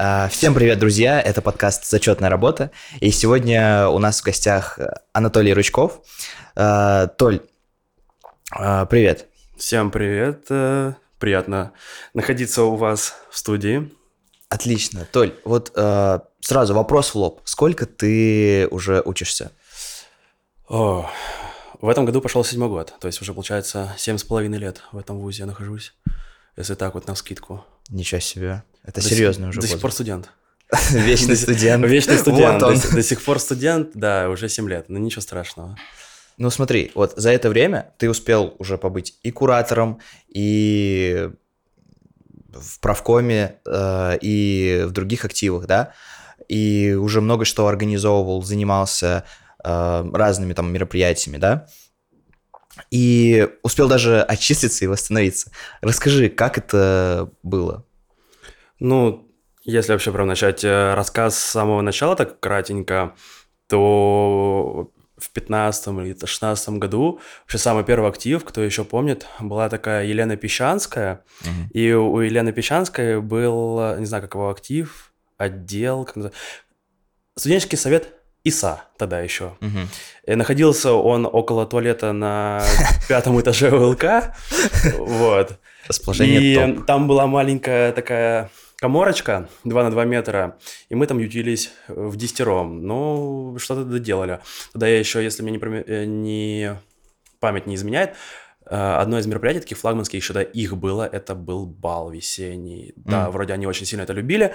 А, всем привет, друзья! Это подкаст «Зачетная работа». И сегодня у нас в гостях Анатолий Ручков. А, Толь, а, привет. Всем привет. Э, приятно находиться у вас в студии. Отлично. Толь, вот сразу вопрос в лоб. Сколько ты уже учишься? О, в этом году пошел седьмой год. То есть уже, получается, семь с половиной лет в этом вузе я нахожусь. Если так вот на скидку. Ничего себе. Это до серьезно с... уже. До сих пор студент. Вечный студент. Вечный студент. Вот до, до сих пор студент, да, уже 7 лет. Но ничего страшного. Ну смотри, вот за это время ты успел уже побыть и куратором, и в правкоме, э, и в других активах, да, и уже много что организовывал, занимался э, разными там мероприятиями, да, и успел даже отчислиться и восстановиться. Расскажи, как это было? Ну, если вообще прям начать э, рассказ с самого начала, так кратенько, то в 15 или 16 году вообще самый первый актив, кто еще помнит, была такая Елена Песчанская. Uh-huh. И у Елены Песчанской был, не знаю, как его актив, отдел, как студенческий совет ИСА тогда еще. И находился он около туалета на пятом этаже УЛК. Вот. Расположение И топ. там была маленькая такая коморочка 2 на 2 метра, и мы там ютились в десятером. Ну, что-то доделали. Тогда я еще, если мне не, э, не память не изменяет, одно из мероприятий таких флагманских, еще до их было, это был бал весенний. Mm. Да, вроде они очень сильно это любили,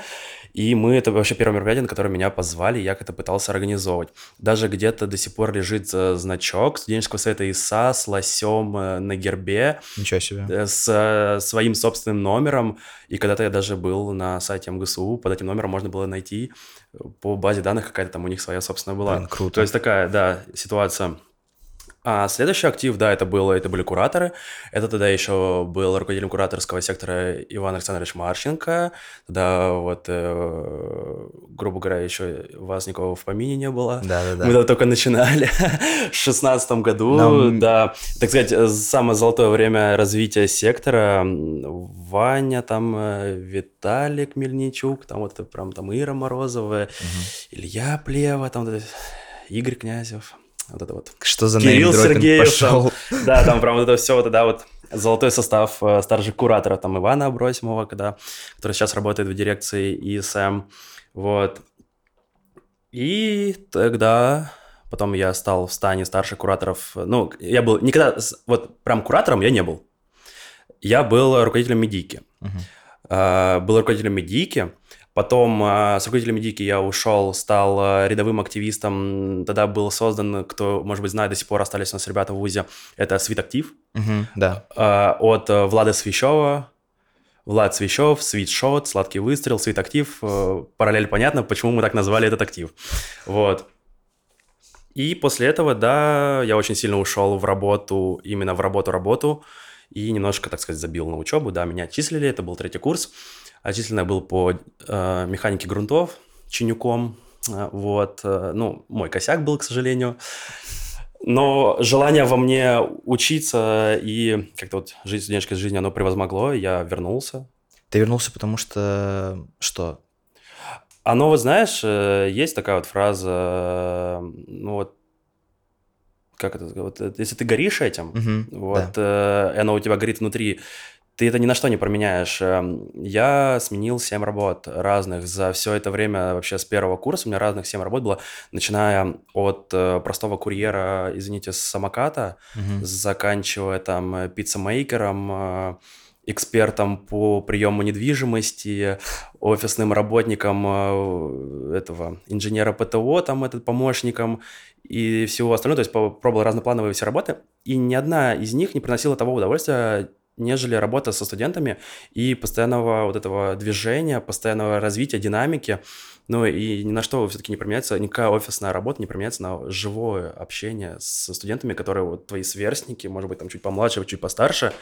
и мы, это вообще первое мероприятие, на которое меня позвали, я это пытался организовывать. Даже где-то до сих пор лежит э, значок студенческого совета ИСА с лосем э, на гербе. Ничего себе. С своим собственным номером, и когда-то я даже был на сайте МГСУ, под этим номером можно было найти по базе данных какая-то там у них своя собственная была. Блин, круто. То есть такая, да, ситуация. А следующий актив, да, это, было, это были кураторы. Это тогда еще был руководителем кураторского сектора Иван Александрович Марченко. Тогда вот, э, грубо говоря, еще вас никого в помине не было. Да, да, да. Мы тогда только начинали в шестнадцатом году. Нам... Да, так сказать, самое золотое время развития сектора. Ваня, там э, Виталик Мельничук, там вот прям там Ира Морозова, угу. Илья Плева, там Игорь Князев вот это вот. Что за Кирилл Сергеев пошел? Там, да, там прям вот это все, вот тогда вот золотой состав э, старших кураторов, там Ивана Абросимова, когда, который сейчас работает в дирекции ИСМ, вот. И тогда потом я стал в стане старших кураторов, ну, я был никогда, вот прям куратором я не был. Я был руководителем медийки. Uh-huh. Был руководителем медийки, Потом э, с руководителем Дики я ушел, стал э, рядовым активистом. Тогда был создан, кто, может быть, знает, до сих пор остались у нас ребята в ВУЗе, это Свит Актив. Угу, да. Э, от э, Влада Свящева. Влад Свящев, Свит Шот, Сладкий выстрел, Свит Актив. Э, параллель понятно, почему мы так назвали этот актив. Вот. И после этого, да, я очень сильно ушел в работу, именно в работу-работу, и немножко, так сказать, забил на учебу. Да, меня отчислили, это был третий курс. Отчисленно я был по э, механике грунтов чинюком. Э, вот, э, ну, мой косяк был, к сожалению. Но желание во мне учиться и как-то вот жить студенческой жизнью, оно превозмогло, я вернулся. Ты вернулся, потому что что? Оно, вот знаешь, э, есть такая вот фраза, ну вот, как это, вот, если ты горишь этим, угу, вот, да. э, оно у тебя горит внутри, ты это ни на что не променяешь. Эм, я сменил 7 работ разных за все это время, вообще с первого курса у меня разных 7 работ было, начиная от э, простого курьера, извините, с самоката, угу. заканчивая там э, пиццемейкером, э, экспертом по приему недвижимости, офисным работником этого инженера ПТО, там этот помощником и всего остального. То есть пробовал разноплановые все работы, и ни одна из них не приносила того удовольствия, нежели работа со студентами и постоянного вот этого движения, постоянного развития, динамики. Ну и ни на что все-таки не применяется, никакая офисная работа не применяется на живое общение со студентами, которые вот твои сверстники, может быть, там чуть помладше, чуть постарше,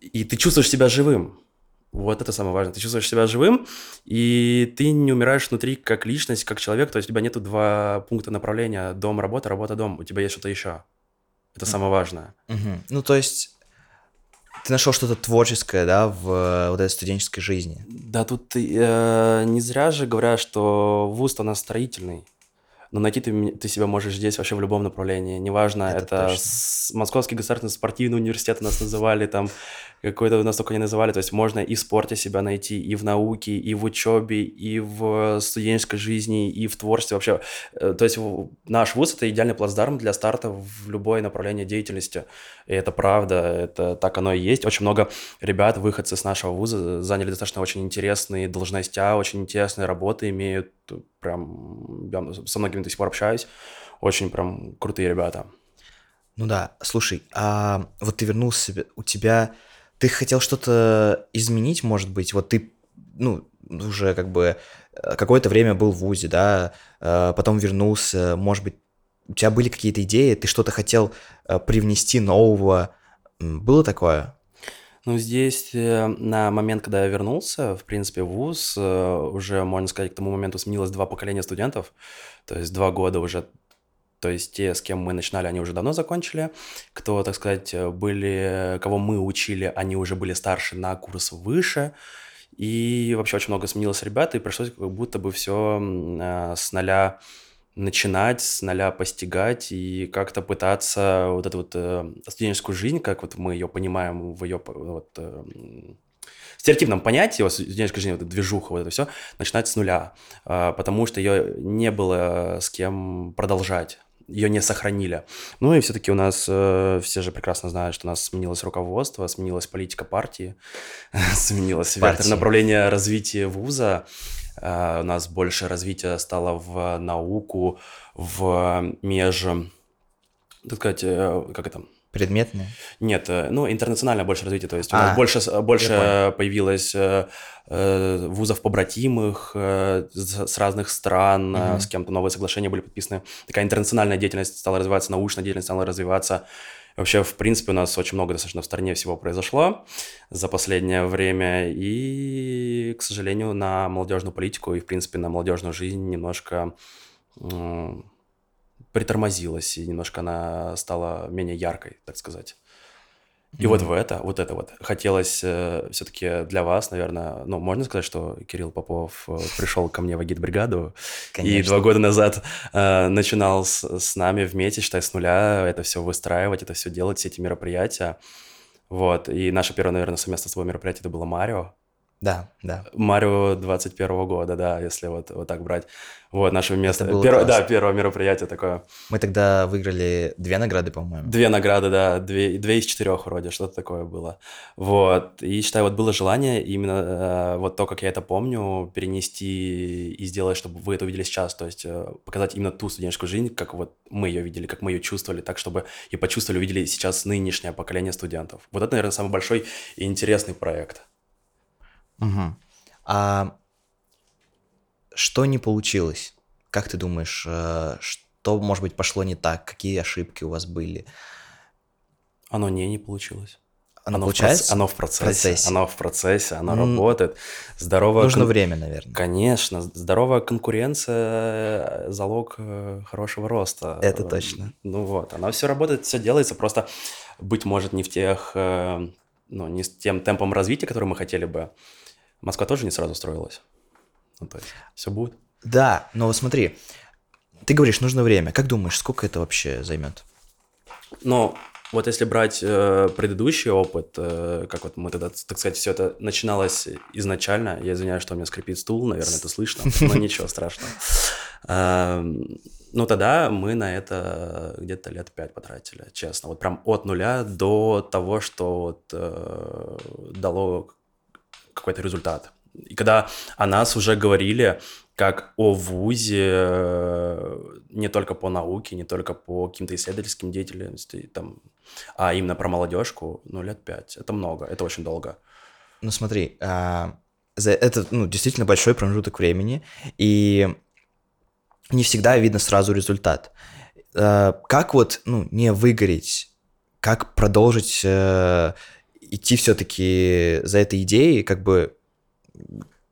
и ты чувствуешь себя живым. Вот это самое важное. Ты чувствуешь себя живым, и ты не умираешь внутри как личность, как человек. То есть у тебя нету два пункта направления: дом, работа, работа, дом. У тебя есть что-то еще. Это самое важное. Ну, то есть ты нашел что-то творческое, да, в вот этой студенческой жизни. Да, тут э, не зря же говорят, что вуз у нас строительный но найти ты, ты себя можешь здесь вообще в любом направлении. Неважно, это, это с, Московский государственный спортивный университет у нас называли, там какой-то у нас только не называли. То есть можно и в спорте себя найти, и в науке, и в учебе, и в студенческой жизни, и в творчестве вообще. Э, то есть наш вуз — это идеальный плацдарм для старта в любое направление деятельности. И это правда, это так оно и есть. Очень много ребят, выходцы с нашего вуза, заняли достаточно очень интересные должности, очень интересные работы, имеют прям... Я со многими до сих пор общаюсь. Очень прям крутые ребята. Ну да, слушай, а вот ты вернулся, у тебя... Ты хотел что-то изменить, может быть? Вот ты, ну, уже как бы э, какое-то время был в ВУЗе, да, э, потом вернулся, может быть, у тебя были какие-то идеи, ты что-то хотел э, привнести нового, было такое? Ну, здесь на момент, когда я вернулся, в принципе, в ВУЗ, уже, можно сказать, к тому моменту сменилось два поколения студентов, то есть два года уже то есть те, с кем мы начинали, они уже давно закончили. Кто, так сказать, были, кого мы учили, они уже были старше на курс выше. И вообще очень много сменилось ребят, и пришлось как будто бы все э, с нуля начинать с нуля постигать и как-то пытаться вот эту вот э, студенческую жизнь, как вот мы ее понимаем в ее вот, э, стереотипном понятии, вот студенческая жизнь, вот эта движуха, вот это все, начинать с нуля, э, потому что ее не было с кем продолжать ее не сохранили. Ну и все-таки у нас, э, все же прекрасно знают, что у нас сменилось руководство, сменилась политика партии, сменилось вектор направления развития вуза. Э, у нас больше развития стало в науку, в меж... Так сказать, э, как это? Предметные? Нет, э, ну, интернациональное больше развитие, то есть у нас а, больше, больше появилось э, вузов побратимых э, с разных стран, mm-hmm. с кем-то новые соглашения были подписаны. Такая интернациональная деятельность стала развиваться, научная деятельность стала развиваться. Вообще, в принципе, у нас очень много достаточно в стране всего произошло за последнее время. И, к сожалению, на молодежную политику и, в принципе, на молодежную жизнь немножко э, притормозилась, и немножко она стала менее яркой, так сказать. И mm-hmm. вот в это, вот это вот хотелось э, все-таки для вас, наверное, ну, можно сказать, что Кирилл Попов э, пришел ко мне в агитбригаду и два года назад э, начинал с, с нами вместе, считай, с нуля это все выстраивать, это все делать, все эти мероприятия. Вот, и наше первое, наверное, совместное с тобой мероприятие это было Марио. Да, да. Марио 21 года, да, если вот, вот так брать. Вот, наше место. Перво, да, первое мероприятие такое. Мы тогда выиграли две награды, по-моему. Две награды, да, две, две из четырех вроде, что-то такое было. Вот, и считаю, вот было желание именно э, вот то, как я это помню, перенести и сделать, чтобы вы это увидели сейчас, то есть э, показать именно ту студенческую жизнь, как вот мы ее видели, как мы ее чувствовали, так, чтобы и почувствовали, увидели сейчас нынешнее поколение студентов. Вот это, наверное, самый большой и интересный проект. Угу. А что не получилось? Как ты думаешь, э, что, может быть, пошло не так? Какие ошибки у вас были? Оно не не получилось. Оно, оно получается? В оно в процессе, процессе. Оно в процессе, оно mm. работает. Здоровая Нужно кон... время, наверное. Конечно. Здоровая конкуренция – залог э, хорошего роста. Это точно. Ну вот, оно все работает, все делается. Просто, быть может, не в тех, э, ну, не с тем темпом развития, который мы хотели бы. Москва тоже не сразу строилась. Ну, то есть все будет. Да, но смотри, ты говоришь, нужно время. Как думаешь, сколько это вообще займет? Ну, вот если брать э, предыдущий опыт, э, как вот мы тогда, так сказать, все это начиналось изначально, я извиняюсь, что у меня скрипит стул, наверное, это слышно, но ничего страшного. Эм, ну, тогда мы на это где-то лет пять потратили, честно. Вот прям от нуля до того, что вот, э, дало какой-то результат. И когда о нас уже говорили как о ВУЗе э, не только по науке, не только по каким-то исследовательским деятельностям, там, а именно про молодежку, ну, лет пять. Это много, это очень долго. Ну, смотри, а, за это ну, действительно большой промежуток времени, и не всегда видно сразу результат. А, как вот ну, не выгореть, как продолжить э, идти все-таки за этой идеей, как бы,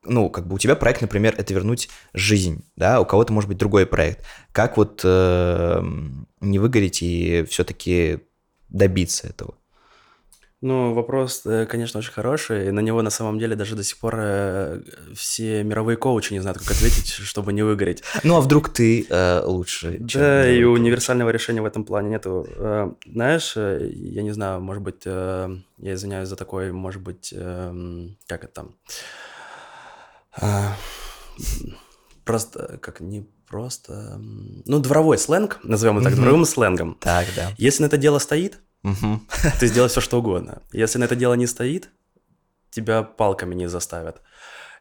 ну, как бы у тебя проект, например, это вернуть жизнь, да, у кого-то может быть другой проект. Как вот э, не выгореть и все-таки добиться этого? Ну, вопрос, э, конечно, очень хороший. И на него на самом деле даже до сих пор э, все мировые коучи не знают, как ответить, чтобы не выгореть. Ну, а вдруг ты э, лучше? Да, и универсального решения в этом плане нету. Э, знаешь, я не знаю, может быть, э, я извиняюсь за такой, может быть, как это там... Просто, как не просто... Ну, дворовой сленг, назовем его так, дворовым сленгом. Так, да. Если на это дело стоит, Ты сделай все, что угодно. Если на это дело не стоит, тебя палками не заставят.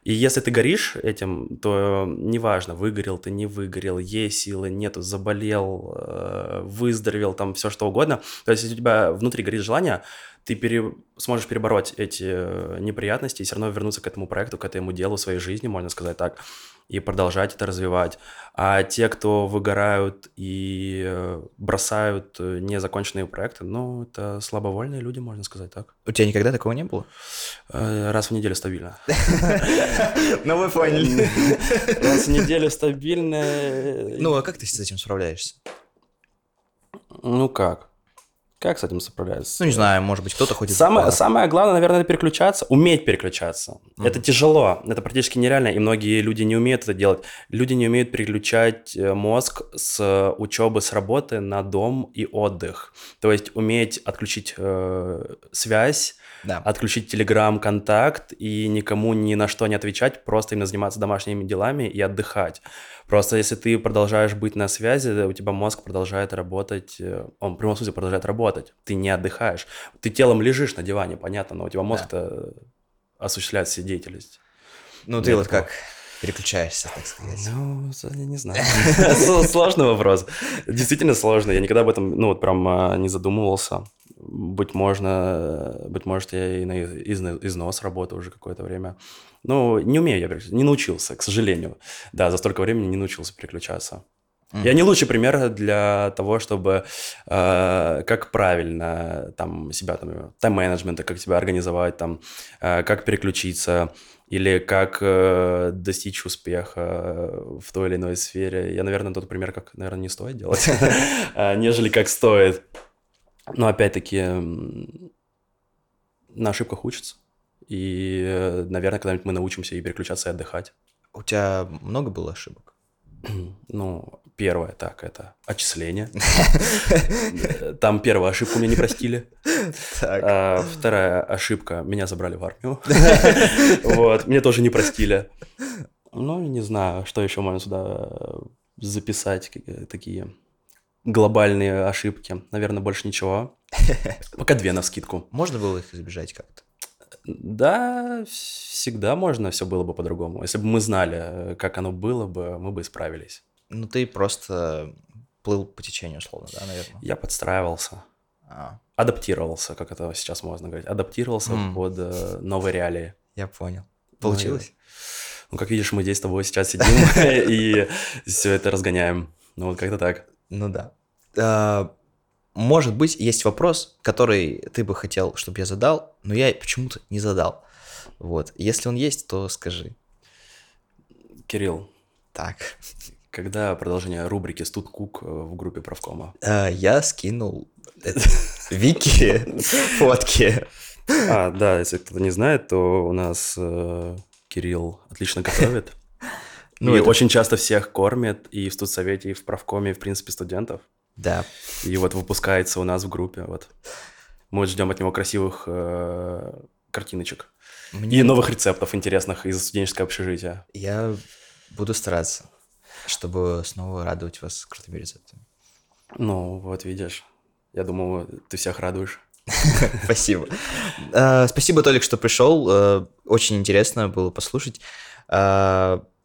И если ты горишь этим, то неважно, выгорел ты, не выгорел, есть силы, нету, заболел, э, выздоровел, там все что угодно. То есть, если у тебя внутри горит желание, ты пере... сможешь перебороть эти э, неприятности и все равно вернуться к этому проекту, к этому делу своей жизни, можно сказать так, и продолжать это развивать. А те, кто выгорают и э, бросают э, незаконченные проекты, ну, это слабовольные люди, можно сказать так. У тебя никогда такого не было? Раз в неделю стабильно. Ну, вы поняли. Раз в неделю стабильно. Ну, а как ты с этим справляешься? Ну, как? Как с этим справляются? Ну, не знаю, может быть, кто-то ходит... Самое, самое главное, наверное, это переключаться, уметь переключаться. Mm-hmm. Это тяжело, это практически нереально, и многие люди не умеют это делать. Люди не умеют переключать э, мозг с учебы, с работы на дом и отдых. То есть уметь отключить э, связь, да. отключить телеграм, контакт и никому ни на что не отвечать, просто именно заниматься домашними делами и отдыхать. Просто если ты продолжаешь быть на связи, у тебя мозг продолжает работать, э, он в прямом смысле продолжает работать, ты не отдыхаешь. Ты телом лежишь на диване, понятно, но у тебя мозг-то да. осуществляет все деятельность. Ну, ты Нет, вот как переключаешься, так сказать? Ну, я не знаю. Сложный вопрос. Действительно сложно. Я никогда об этом, ну, вот прям а, не задумывался. Быть можно, быть может, я и на износ работаю уже какое-то время. Ну, не умею я переключаться, не научился, к сожалению. Да, за столько времени не научился переключаться. Mm-hmm. Я не лучший пример для того, чтобы э, как правильно там себя там тайм-менеджмента, как себя организовать, там, э, как переключиться или как э, достичь успеха в той или иной сфере. Я, наверное, тот пример, как, наверное, не стоит делать, а, нежели как стоит. Но опять-таки на ошибках учатся. И, э, наверное, когда-нибудь мы научимся и переключаться, и отдыхать. У тебя много было ошибок? Ну, первое, так, это отчисление. Там первая ошибка меня не простили. А, вторая ошибка, меня забрали в армию. Вот, мне тоже не простили. Ну, не знаю, что еще можно сюда записать, такие глобальные ошибки. Наверное, больше ничего. Пока две на скидку. Можно было их избежать как-то? Да, всегда можно, все было бы по-другому. Если бы мы знали, как оно было бы, мы бы исправились. Ну, ты просто плыл по течению, условно, да, наверное? Я подстраивался. А. Адаптировался, как это сейчас можно говорить. Адаптировался mm. под э, новые реалии. Я понял. Получилось? Ну, ну, как видишь, мы здесь с тобой сейчас сидим и все это разгоняем. Ну, вот как-то так. Ну да. А, может быть, есть вопрос, который ты бы хотел, чтобы я задал, но я почему-то не задал. Вот. Если он есть, то скажи. Кирилл. Так. Когда продолжение рубрики «Студ Кук» в группе правкома? А, я скинул Вики фотки. А, да, если кто-то не знает, то у нас э, Кирилл отлично готовит. Ну, и это... очень часто всех кормит и в студсовете, и в правкоме, и, в принципе, студентов. Да. И вот выпускается у нас в группе. Вот. Мы ждем от него красивых э, картиночек. Мне... И новых рецептов интересных из студенческого общежития. Я буду стараться, чтобы снова радовать вас крутыми рецептами. Ну, вот видишь. Я думал, ты всех радуешь. Спасибо. Э, спасибо, Толик, что пришел. Э, очень интересно было послушать.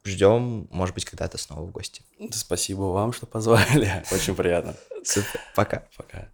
Ждем, может быть, когда-то снова в гости. Спасибо вам, что позвали. Очень приятно. Супер. Пока. Пока.